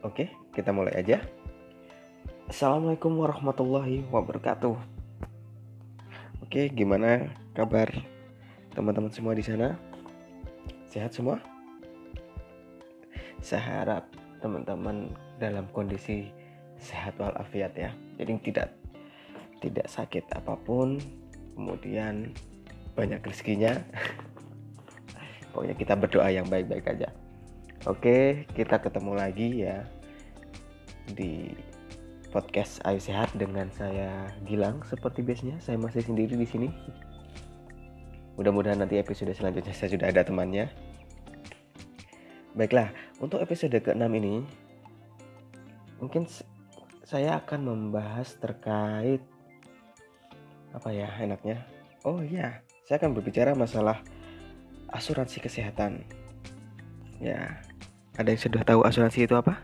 Oke, kita mulai aja. Assalamualaikum warahmatullahi wabarakatuh. Oke, gimana kabar teman-teman semua di sana? Sehat semua? Saya harap teman-teman dalam kondisi sehat walafiat ya. Jadi tidak tidak sakit apa pun, kemudian banyak rezekinya. Pokoknya kita berdoa yang baik-baik aja. Oke, kita ketemu lagi ya di podcast Ayo Sehat dengan saya Gilang seperti biasanya. Saya masih sendiri di sini. Mudah-mudahan nanti episode selanjutnya saya sudah ada temannya. Baiklah, untuk episode ke-6 ini mungkin saya akan membahas terkait apa ya enaknya? Oh iya, saya akan berbicara masalah asuransi kesehatan. Ya, ada yang sudah tahu asuransi itu apa?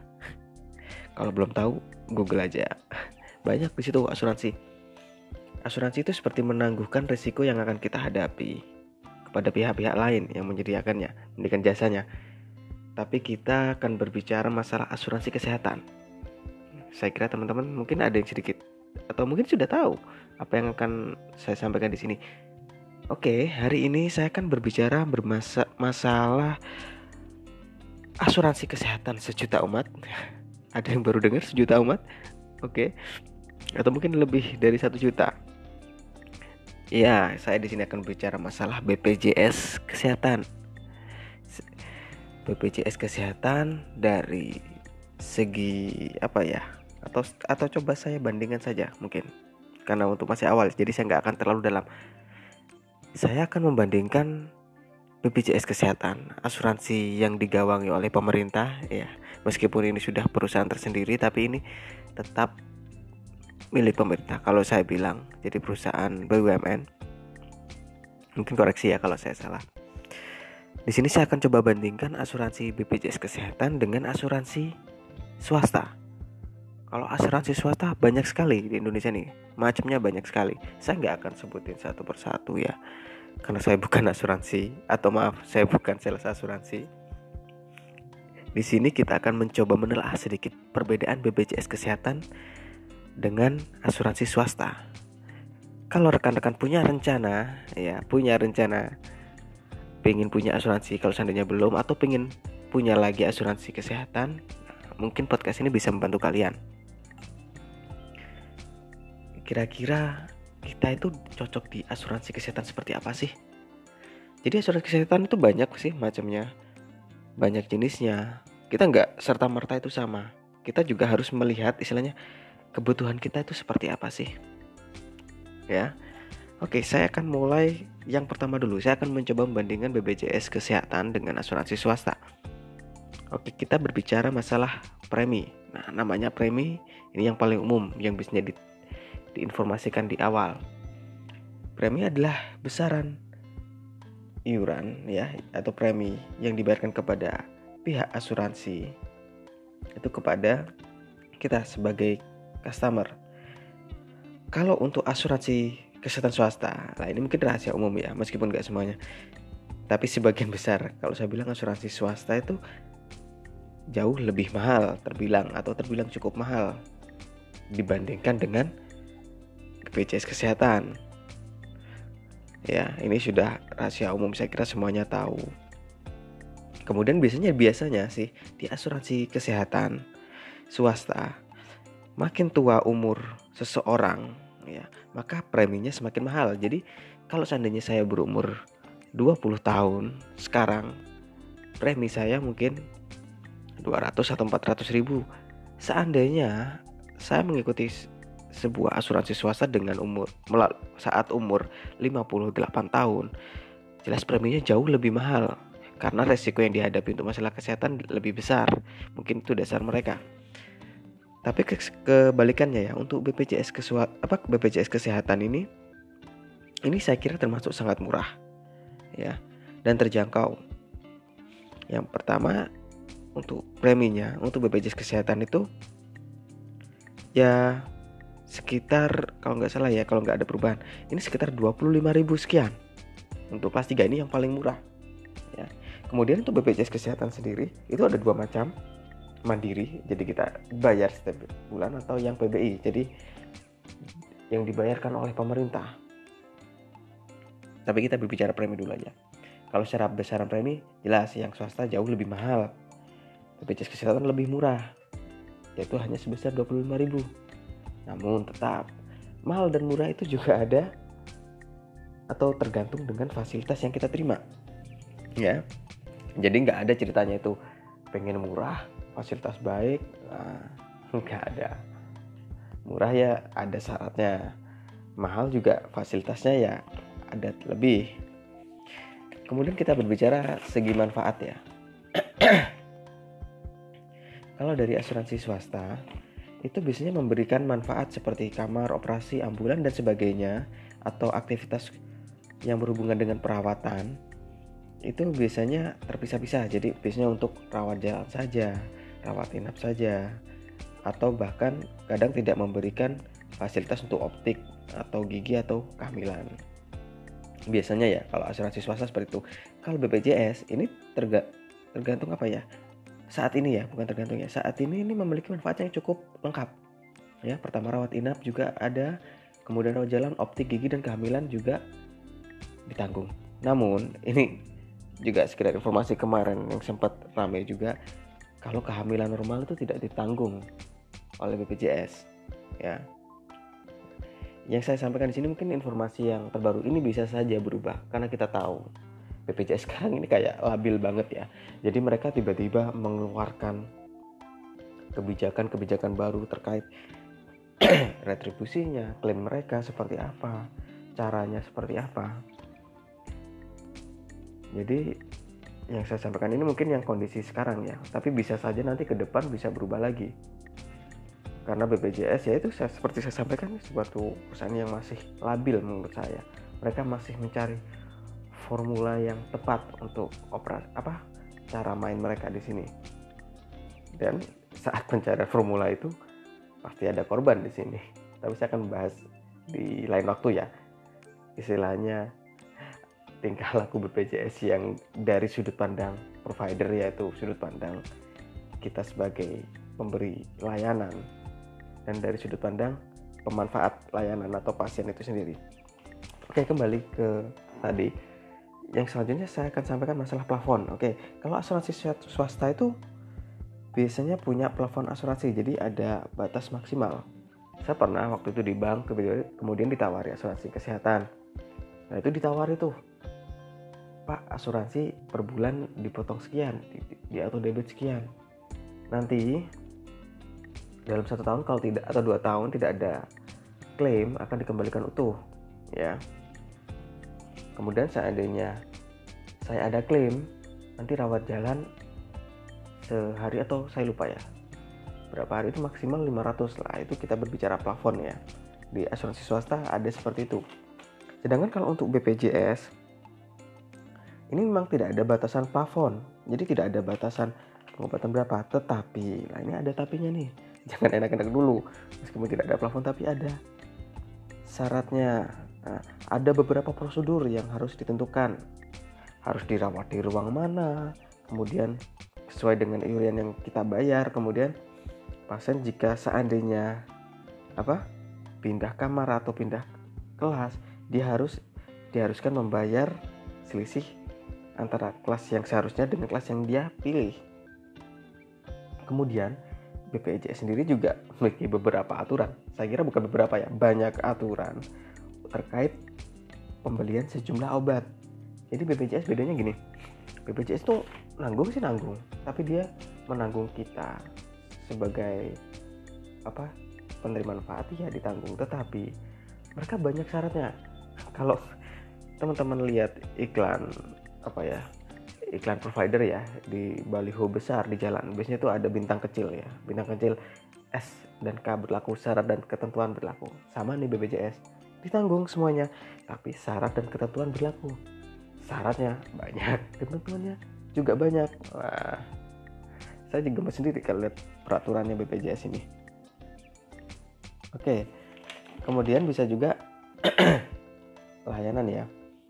Kalau belum tahu, Google aja. Banyak di situ asuransi. Asuransi itu seperti menangguhkan risiko yang akan kita hadapi kepada pihak-pihak lain yang menyediakannya, memberikan jasanya. Tapi kita akan berbicara masalah asuransi kesehatan. Saya kira teman-teman mungkin ada yang sedikit atau mungkin sudah tahu apa yang akan saya sampaikan di sini. Oke, hari ini saya akan berbicara bermasalah asuransi kesehatan sejuta umat. Ada yang baru dengar sejuta umat? Oke. Okay. Atau mungkin lebih dari satu juta. Ya, saya di sini akan bicara masalah BPJS kesehatan. BPJS kesehatan dari segi apa ya? Atau atau coba saya bandingkan saja mungkin. Karena untuk masih awal, jadi saya nggak akan terlalu dalam. Saya akan membandingkan BPJS Kesehatan, asuransi yang digawangi oleh pemerintah ya. Meskipun ini sudah perusahaan tersendiri tapi ini tetap milik pemerintah kalau saya bilang. Jadi perusahaan BUMN. Mungkin koreksi ya kalau saya salah. Di sini saya akan coba bandingkan asuransi BPJS Kesehatan dengan asuransi swasta. Kalau asuransi swasta banyak sekali di Indonesia nih, macamnya banyak sekali. Saya nggak akan sebutin satu persatu ya karena saya bukan asuransi atau maaf saya bukan sales asuransi. Di sini kita akan mencoba menelaah sedikit perbedaan BPJS kesehatan dengan asuransi swasta. Kalau rekan-rekan punya rencana, ya punya rencana pengen punya asuransi kalau seandainya belum atau pengen punya lagi asuransi kesehatan, mungkin podcast ini bisa membantu kalian. Kira-kira kita itu cocok di asuransi kesehatan seperti apa sih? Jadi asuransi kesehatan itu banyak sih macamnya, banyak jenisnya. Kita nggak serta merta itu sama. Kita juga harus melihat istilahnya kebutuhan kita itu seperti apa sih? Ya, oke saya akan mulai yang pertama dulu. Saya akan mencoba membandingkan BPJS kesehatan dengan asuransi swasta. Oke, kita berbicara masalah premi. Nah, namanya premi ini yang paling umum yang bisa di diinformasikan di awal. Premi adalah besaran iuran ya atau premi yang dibayarkan kepada pihak asuransi itu kepada kita sebagai customer. Kalau untuk asuransi kesehatan swasta, nah ini mungkin rahasia umum ya, meskipun nggak semuanya. Tapi sebagian besar, kalau saya bilang asuransi swasta itu jauh lebih mahal terbilang atau terbilang cukup mahal dibandingkan dengan BPJS Kesehatan. Ya, ini sudah rahasia umum saya kira semuanya tahu. Kemudian biasanya biasanya sih di asuransi kesehatan swasta makin tua umur seseorang ya, maka preminya semakin mahal. Jadi kalau seandainya saya berumur 20 tahun sekarang premi saya mungkin 200 atau 400 ribu seandainya saya mengikuti sebuah asuransi swasta dengan umur saat umur 58 tahun. Jelas preminya jauh lebih mahal karena resiko yang dihadapi untuk masalah kesehatan lebih besar. Mungkin itu dasar mereka. Tapi ke kebalikannya ya untuk BPJS apa BPJS kesehatan ini ini saya kira termasuk sangat murah ya dan terjangkau. Yang pertama untuk preminya untuk BPJS kesehatan itu ya sekitar kalau nggak salah ya kalau nggak ada perubahan ini sekitar 25.000 sekian untuk kelas 3 ini yang paling murah ya. Kemudian untuk BPJS kesehatan sendiri itu ada dua macam mandiri jadi kita bayar setiap bulan atau yang PBI jadi yang dibayarkan oleh pemerintah. Tapi kita berbicara premi dulu aja. Kalau secara besaran premi jelas yang swasta jauh lebih mahal. BPJS kesehatan lebih murah yaitu hanya sebesar 25.000 namun tetap mahal dan murah itu juga ada atau tergantung dengan fasilitas yang kita terima. Ya jadi nggak ada ceritanya itu pengen murah fasilitas baik nah, nggak ada. Murah ya ada syaratnya mahal juga fasilitasnya ya ada lebih. Kemudian kita berbicara segi manfaat ya. Kalau dari asuransi swasta itu biasanya memberikan manfaat seperti kamar operasi ambulan dan sebagainya atau aktivitas yang berhubungan dengan perawatan itu biasanya terpisah-pisah jadi biasanya untuk rawat jalan saja rawat inap saja atau bahkan kadang tidak memberikan fasilitas untuk optik atau gigi atau kehamilan. Biasanya ya kalau asuransi swasta seperti itu. Kalau BPJS ini terga, tergantung apa ya? Saat ini ya, bukan tergantung ya. Saat ini ini memiliki manfaat yang cukup lengkap. Ya, pertama rawat inap juga ada, kemudian rawat jalan, optik, gigi dan kehamilan juga ditanggung. Namun ini juga sekedar informasi kemarin yang sempat ramai juga kalau kehamilan normal itu tidak ditanggung oleh BPJS ya yang saya sampaikan di sini mungkin informasi yang terbaru ini bisa saja berubah karena kita tahu BPJS sekarang ini kayak labil banget ya. Jadi mereka tiba-tiba mengeluarkan kebijakan-kebijakan baru terkait retribusinya klaim mereka seperti apa caranya seperti apa. Jadi yang saya sampaikan ini mungkin yang kondisi sekarang ya. Tapi bisa saja nanti ke depan bisa berubah lagi. Karena BPJS ya itu saya, seperti saya sampaikan suatu perusahaan yang masih labil menurut saya. Mereka masih mencari formula yang tepat untuk operasi apa cara main mereka di sini dan saat mencari formula itu pasti ada korban di sini tapi saya akan bahas di lain waktu ya istilahnya tingkah laku BPJS yang dari sudut pandang provider yaitu sudut pandang kita sebagai pemberi layanan dan dari sudut pandang pemanfaat layanan atau pasien itu sendiri. Oke, kembali ke tadi. Yang selanjutnya saya akan sampaikan masalah plafon. Oke, kalau asuransi swasta itu biasanya punya plafon asuransi, jadi ada batas maksimal. Saya pernah waktu itu di bank kemudian ditawari asuransi kesehatan. Nah, itu ditawari tuh Pak asuransi per bulan dipotong sekian di, di auto debit sekian nanti dalam satu tahun kalau tidak atau dua tahun tidak ada klaim akan dikembalikan utuh ya kemudian seandainya saya ada klaim nanti rawat jalan sehari atau saya lupa ya. Berapa hari itu maksimal 500 lah. Itu kita berbicara plafon ya. Di asuransi swasta ada seperti itu. Sedangkan kalau untuk BPJS ini memang tidak ada batasan plafon. Jadi tidak ada batasan pengobatan berapa. Tetapi nah ini ada tapinya nih. Jangan enak-enak dulu. Meskipun tidak ada plafon tapi ada syaratnya nah, ada beberapa prosedur yang harus ditentukan harus dirawat di ruang mana kemudian sesuai dengan iuran yang kita bayar kemudian pasien jika seandainya apa pindah kamar atau pindah kelas dia harus diharuskan membayar selisih antara kelas yang seharusnya dengan kelas yang dia pilih. Kemudian BPJS sendiri juga memiliki beberapa aturan. Saya kira bukan beberapa ya, banyak aturan terkait pembelian sejumlah obat. Jadi BPJS bedanya gini. BPJS itu nanggung sih nanggung, tapi dia menanggung kita sebagai apa penerima manfaat ya ditanggung. Tetapi mereka banyak syaratnya. Kalau teman-teman lihat iklan apa ya iklan provider ya di baliho besar di jalan biasanya tuh ada bintang kecil ya bintang kecil S dan K berlaku syarat dan ketentuan berlaku sama nih BPJS ditanggung semuanya. Tapi syarat dan ketentuan berlaku. Syaratnya banyak ketentuannya juga banyak. Wah. Saya juga sendiri kalau lihat peraturannya BPJS ini. Oke. Kemudian bisa juga layanan ya.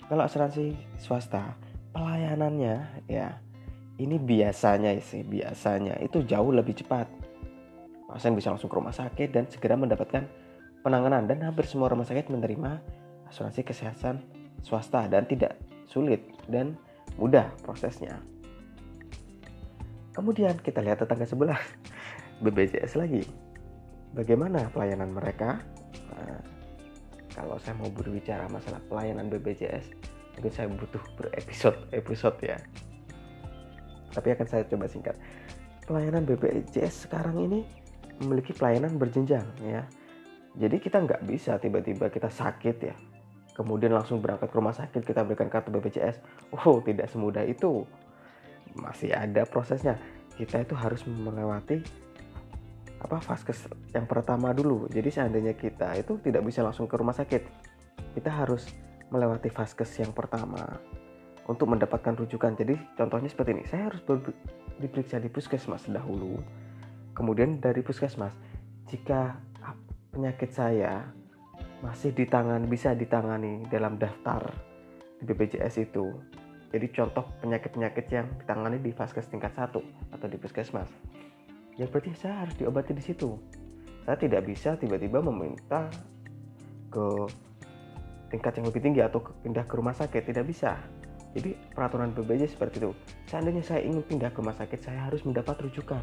Kalau asuransi swasta pelayanannya ya ini biasanya sih biasanya itu jauh lebih cepat. Pasien bisa langsung ke rumah sakit dan segera mendapatkan penanganan dan hampir semua rumah sakit menerima asuransi kesehatan swasta dan tidak sulit dan mudah prosesnya. Kemudian kita lihat tetangga sebelah BPJS lagi. Bagaimana pelayanan mereka? Nah, kalau saya mau berbicara masalah pelayanan BPJS, mungkin saya butuh berepisode episode ya. Tapi akan saya coba singkat. Pelayanan BPJS sekarang ini memiliki pelayanan berjenjang ya. Jadi kita nggak bisa tiba-tiba kita sakit ya, kemudian langsung berangkat ke rumah sakit kita berikan kartu BPJS. Oh, tidak semudah itu. Masih ada prosesnya. Kita itu harus melewati apa vaskes yang pertama dulu. Jadi seandainya kita itu tidak bisa langsung ke rumah sakit kita harus melewati vaskes yang pertama untuk mendapatkan rujukan. Jadi contohnya seperti ini. Saya harus diperiksa di puskesmas dahulu. Kemudian dari puskesmas jika penyakit saya masih ditangani bisa ditangani dalam daftar di BPJS itu jadi contoh penyakit-penyakit yang ditangani di vaskes tingkat 1 atau di puskesmas. Ya berarti saya harus diobati di situ. Saya tidak bisa tiba-tiba meminta ke tingkat yang lebih tinggi atau pindah ke rumah sakit, tidak bisa. Jadi peraturan BPJS seperti itu. Seandainya saya ingin pindah ke rumah sakit, saya harus mendapat rujukan.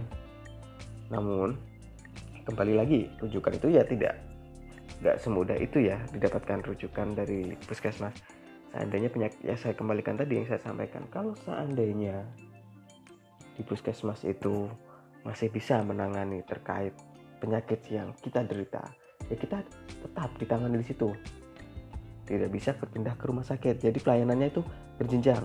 Namun kembali lagi rujukan itu ya tidak nggak semudah itu ya didapatkan rujukan dari puskesmas. Seandainya penyakit ya saya kembalikan tadi yang saya sampaikan kalau seandainya di puskesmas itu masih bisa menangani terkait penyakit yang kita derita ya kita tetap ditangani di situ. Tidak bisa berpindah ke rumah sakit jadi pelayanannya itu berjenjang.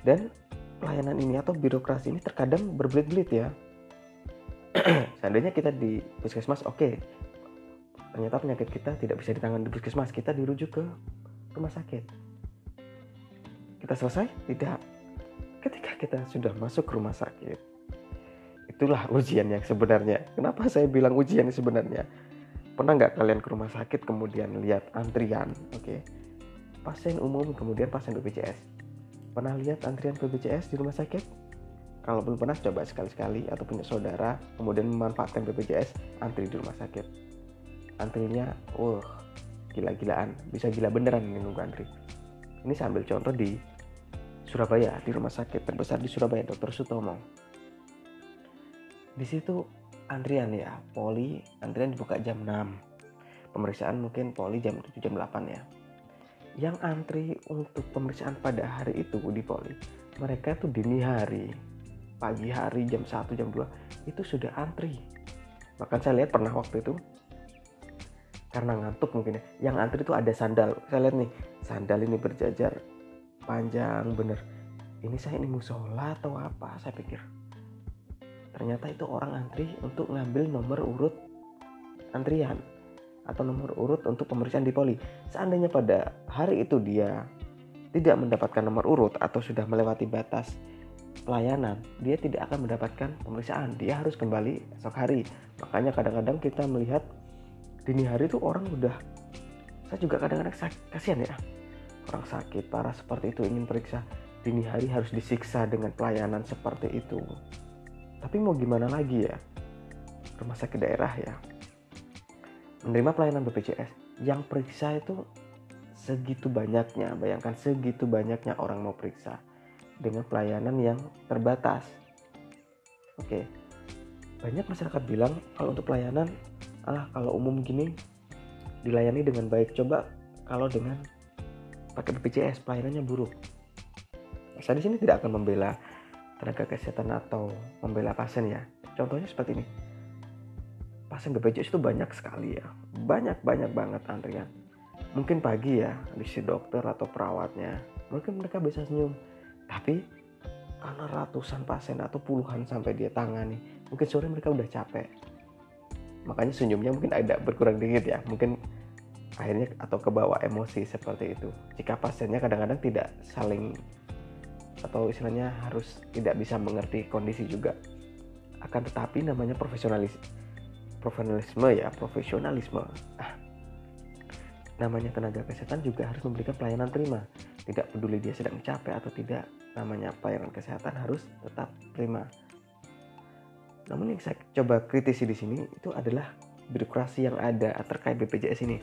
Dan pelayanan ini atau birokrasi ini terkadang berbelit-belit ya seandainya kita di puskesmas oke okay, ternyata penyakit kita tidak bisa ditangani di puskesmas kita dirujuk ke rumah sakit. Kita selesai? Tidak. Ketika kita sudah masuk rumah sakit, itulah ujian yang sebenarnya. Kenapa saya bilang ujian sebenarnya? Pernah nggak kalian ke rumah sakit kemudian lihat antrian, oke? Okay? Pasien umum kemudian pasien BPJS. Pernah lihat antrian BPJS di rumah sakit? Kalau belum pernah coba sekali-sekali atau punya saudara kemudian memanfaatkan BPJS antri di rumah sakit. Antrinya, uh, gila-gilaan. Bisa gila beneran ini nunggu antri. Ini saya ambil contoh di Surabaya di rumah sakit terbesar di Surabaya Dr. Sutomo. Di situ antrian ya poli antrian dibuka jam 6 pemeriksaan mungkin poli jam 7 jam 8 ya. Yang antri untuk pemeriksaan pada hari itu di poli mereka tuh dini hari pagi hari jam 1 jam 2 itu sudah antri. Bahkan saya lihat pernah waktu itu karena ngantuk mungkin ya yang antri itu ada sandal. Saya lihat nih sandal ini berjajar panjang bener. Ini saya ini musola atau apa? Saya pikir. Ternyata itu orang antri untuk ngambil nomor urut antrian atau nomor urut untuk pemeriksaan di poli. Seandainya pada hari itu dia tidak mendapatkan nomor urut atau sudah melewati batas pelayanan dia tidak akan mendapatkan pemeriksaan. Dia harus kembali esok hari. Makanya kadang-kadang kita melihat dini hari tuh orang udah saya juga kadang-kadang kasihan ya. Orang sakit parah seperti itu ingin periksa. Dini hari harus disiksa dengan pelayanan seperti itu. Tapi mau gimana lagi ya? Rumah sakit daerah ya. Menerima pelayanan BPJS yang periksa itu segitu banyaknya. Bayangkan segitu banyaknya orang mau periksa dengan pelayanan yang terbatas. Oke. Banyak masyarakat bilang kalau untuk pelayanan alah kalau umum gini dilayani dengan baik. Coba kalau dengan pakai BPJS pelayanannya buruk. Saya di sini tidak akan membela tenaga kesehatan atau membela pasien ya? Contohnya seperti ini. Pasien BPJS itu banyak sekali ya. Banyak banyak banget antrian mungkin pagi ya di si dokter atau perawatnya mungkin mereka bisa senyum tapi karena ratusan pasien atau puluhan sampai dia tangani mungkin sore mereka udah capek. Makanya senyumnya mungkin agak berkurang dikit ya. Mungkin akhirnya atau kebawa emosi seperti itu. Jika pasiennya kadang-kadang tidak saling atau istilahnya harus tidak bisa mengerti kondisi juga. Akan tetapi namanya profesionalis profesionalisme ya profesionalisme. Ah, namanya tenaga kesehatan juga harus memberikan pelayanan prima tidak peduli dia sedang capek atau tidak namanya pelayanan kesehatan harus tetap terima namun yang saya coba kritisi di sini itu adalah birokrasi yang ada terkait BPJS ini.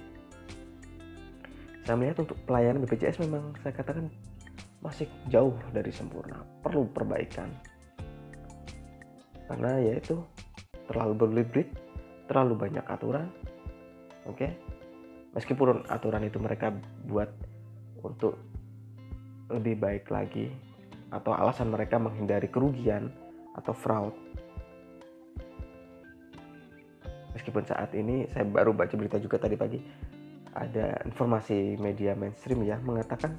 Saya melihat untuk pelayanan BPJS memang saya katakan masih jauh dari sempurna. Perlu perbaikan. Karena yaitu terlalu berbelit terlalu banyak aturan oke? Okay? meskipun aturan itu mereka buat untuk lebih baik lagi atau alasan mereka menghindari kerugian atau fraud meskipun saat ini saya baru baca berita juga tadi pagi ada informasi media mainstream ya mengatakan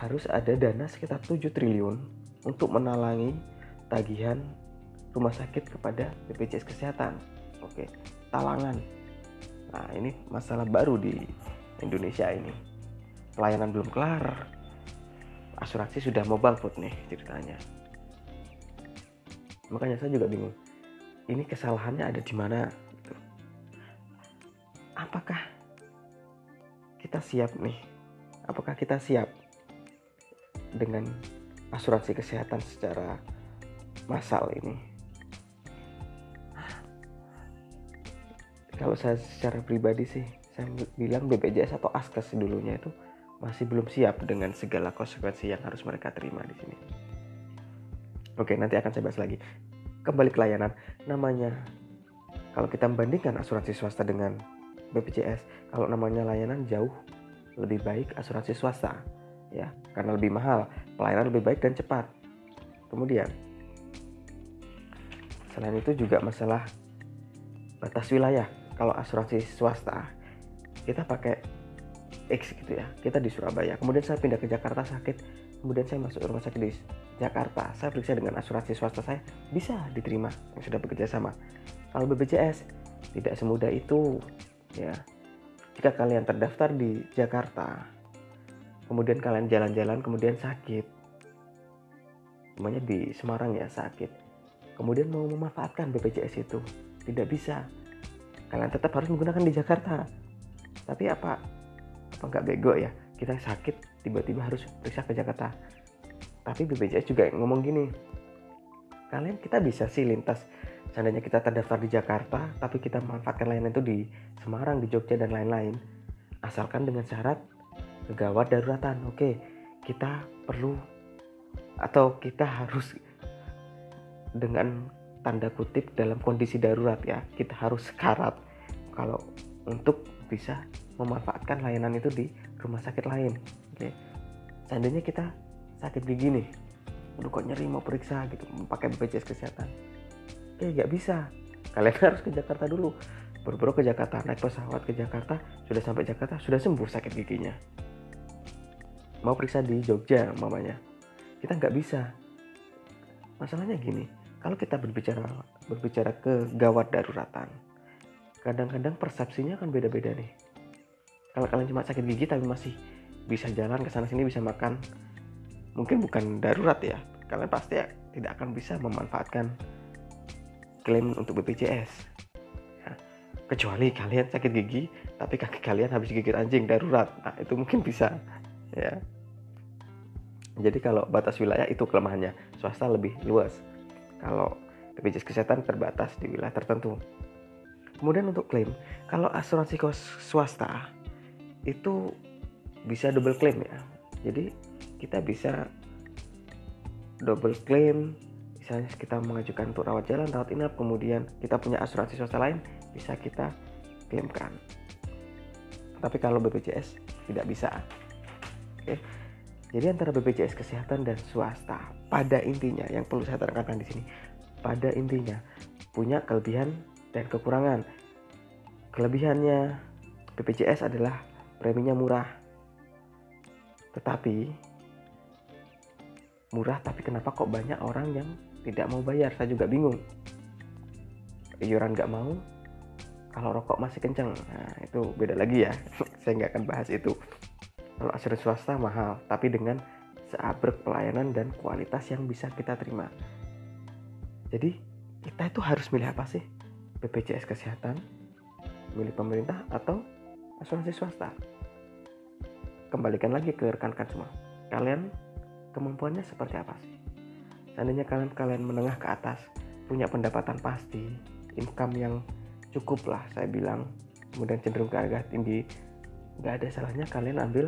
harus ada dana sekitar 7 triliun untuk menalangi tagihan rumah sakit kepada BPJS Kesehatan. Oke, talangan. Nah, ini masalah baru di Indonesia ini. Pelayanan belum kelar. Asuransi sudah mobile food nih ceritanya. Makanya saya juga bingung. Ini kesalahannya ada di mana? Gitu. Apakah kita siap nih? Apakah kita siap dengan asuransi kesehatan secara massal ini? kalau saya secara pribadi sih saya bilang BPJS atau ASKES dulunya itu masih belum siap dengan segala konsekuensi yang harus mereka terima di sini. Oke, nanti akan saya bahas lagi. Kembali ke layanan, namanya kalau kita membandingkan asuransi swasta dengan BPJS, kalau namanya layanan jauh lebih baik asuransi swasta, ya, karena lebih mahal, pelayanan lebih baik dan cepat. Kemudian, selain itu juga masalah batas wilayah kalau asuransi swasta kita pakai X gitu ya. Kita di Surabaya. Kemudian saya pindah ke Jakarta sakit. Kemudian saya masuk rumah sakit di Jakarta. Saya periksa dengan asuransi swasta saya. Bisa diterima yang sudah bekerja sama. Kalau BPJS tidak semudah itu ya. Jika kalian terdaftar di Jakarta kemudian kalian jalan-jalan kemudian sakit. Namanya di Semarang ya sakit. Kemudian mau memanfaatkan BPJS itu tidak bisa. Kalian tetap harus menggunakan di Jakarta. Tapi apa apa nggak bego ya kita sakit tiba-tiba harus periksa ke Jakarta. Tapi BPJS juga ngomong gini kalian kita bisa sih lintas. Seandainya kita terdaftar di Jakarta tapi kita memanfaatkan layanan itu di Semarang di Jogja dan lain-lain asalkan dengan syarat gawat daruratan. Oke kita perlu atau kita harus dengan tanda kutip dalam kondisi darurat ya kita harus sekarat. Kalau untuk bisa memanfaatkan layanan itu di rumah sakit lain. Oke. Seandainya kita sakit gigi nih udah kok nyeri mau periksa gitu pakai BPJS kesehatan. Oke nggak bisa. Kalian harus ke Jakarta dulu. Buru-buru ke Jakarta naik pesawat ke Jakarta sudah sampai Jakarta sudah sembuh sakit giginya. Mau periksa di Jogja mamanya kita nggak bisa. Masalahnya gini kalau kita berbicara berbicara ke gawat daruratan kadang-kadang persepsinya kan beda-beda nih. Kalau kalian cuma sakit gigi tapi masih bisa jalan ke sana sini bisa makan mungkin bukan darurat ya. Kalian pasti tidak akan bisa memanfaatkan klaim untuk BPJS ya, kecuali kalian sakit gigi tapi kaki kalian habis gigit anjing darurat. Nah itu mungkin bisa ya. Jadi kalau batas wilayah itu kelemahannya swasta lebih luas. Kalau BPJS kesehatan terbatas di wilayah tertentu. Kemudian untuk klaim, kalau asuransi swasta itu bisa double claim ya. Jadi kita bisa double claim misalnya kita mengajukan untuk rawat jalan, rawat inap, kemudian kita punya asuransi swasta lain, bisa kita klaimkan. Tapi kalau BPJS tidak bisa. Oke. Jadi antara BPJS kesehatan dan swasta pada intinya yang perlu saya terangkan di sini pada intinya punya kelebihan dan kekurangan. Kelebihannya BPJS adalah preminya murah. Tetapi murah tapi kenapa kok banyak orang yang tidak mau bayar? Saya juga bingung. Iuran nggak mau, kalau rokok masih kenceng, nah itu beda lagi ya. saya nggak akan bahas itu. Kalau asuransi swasta mahal, tapi dengan seabrek pelayanan dan kualitas yang bisa kita terima. Jadi kita itu harus milih apa sih? BPJS Kesehatan, milik pemerintah atau asuransi swasta? kembalikan lagi ke rekan-rekan semua. Kalian kemampuannya seperti apa sih? Seandainya kalian kalian menengah ke atas punya pendapatan pasti income yang cukup lah saya bilang kemudian cenderung ke harga tinggi nggak ada salahnya kalian ambil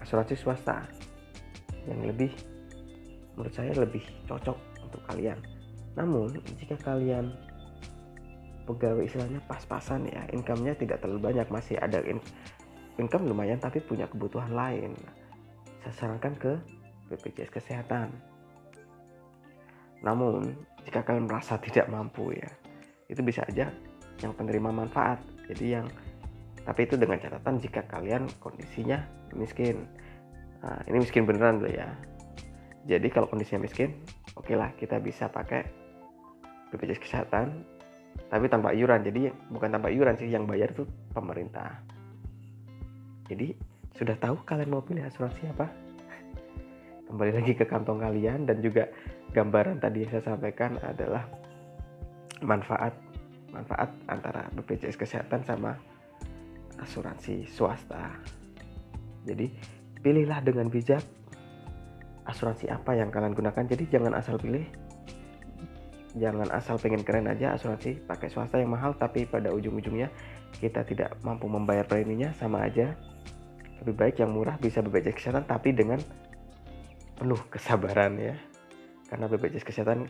asuransi swasta. Yang lebih menurut saya lebih cocok untuk kalian. Namun jika kalian pegawai istilahnya pas-pasan ya. Income-nya tidak terlalu banyak masih ada in income lumayan tapi punya kebutuhan lain. Saya sarankan ke BPJS Kesehatan. Namun jika kalian merasa tidak mampu ya itu bisa aja yang penerima manfaat. Jadi yang tapi itu dengan catatan jika kalian kondisinya miskin. Nah, ini miskin beneran loh ya. Jadi kalau kondisinya miskin oke okay lah kita bisa pakai BPJS kesehatan tapi tanpa iuran. Jadi bukan tanpa iuran sih. Yang bayar itu pemerintah. Jadi sudah tahu kalian mau pilih asuransi apa? Kembali lagi ke kantong kalian. Dan juga gambaran tadi yang saya sampaikan adalah manfaat manfaat antara BPJS kesehatan sama asuransi swasta. Jadi pilihlah dengan bijak asuransi apa yang kalian gunakan. Jadi jangan asal pilih jangan asal pengen keren aja asuransi pakai swasta yang mahal tapi pada ujung-ujungnya kita tidak mampu membayar preminya sama aja. Lebih baik yang murah bisa BPJS kesehatan tapi dengan penuh kesabaran ya. Karena BPJS kesehatan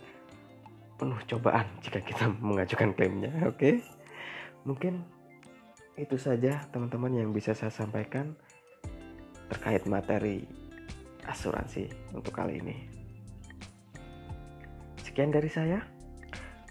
penuh cobaan jika kita mengajukan klaimnya oke? Okay? mungkin itu saja teman-teman yang bisa saya sampaikan terkait materi asuransi untuk kali ini. Sekian dari saya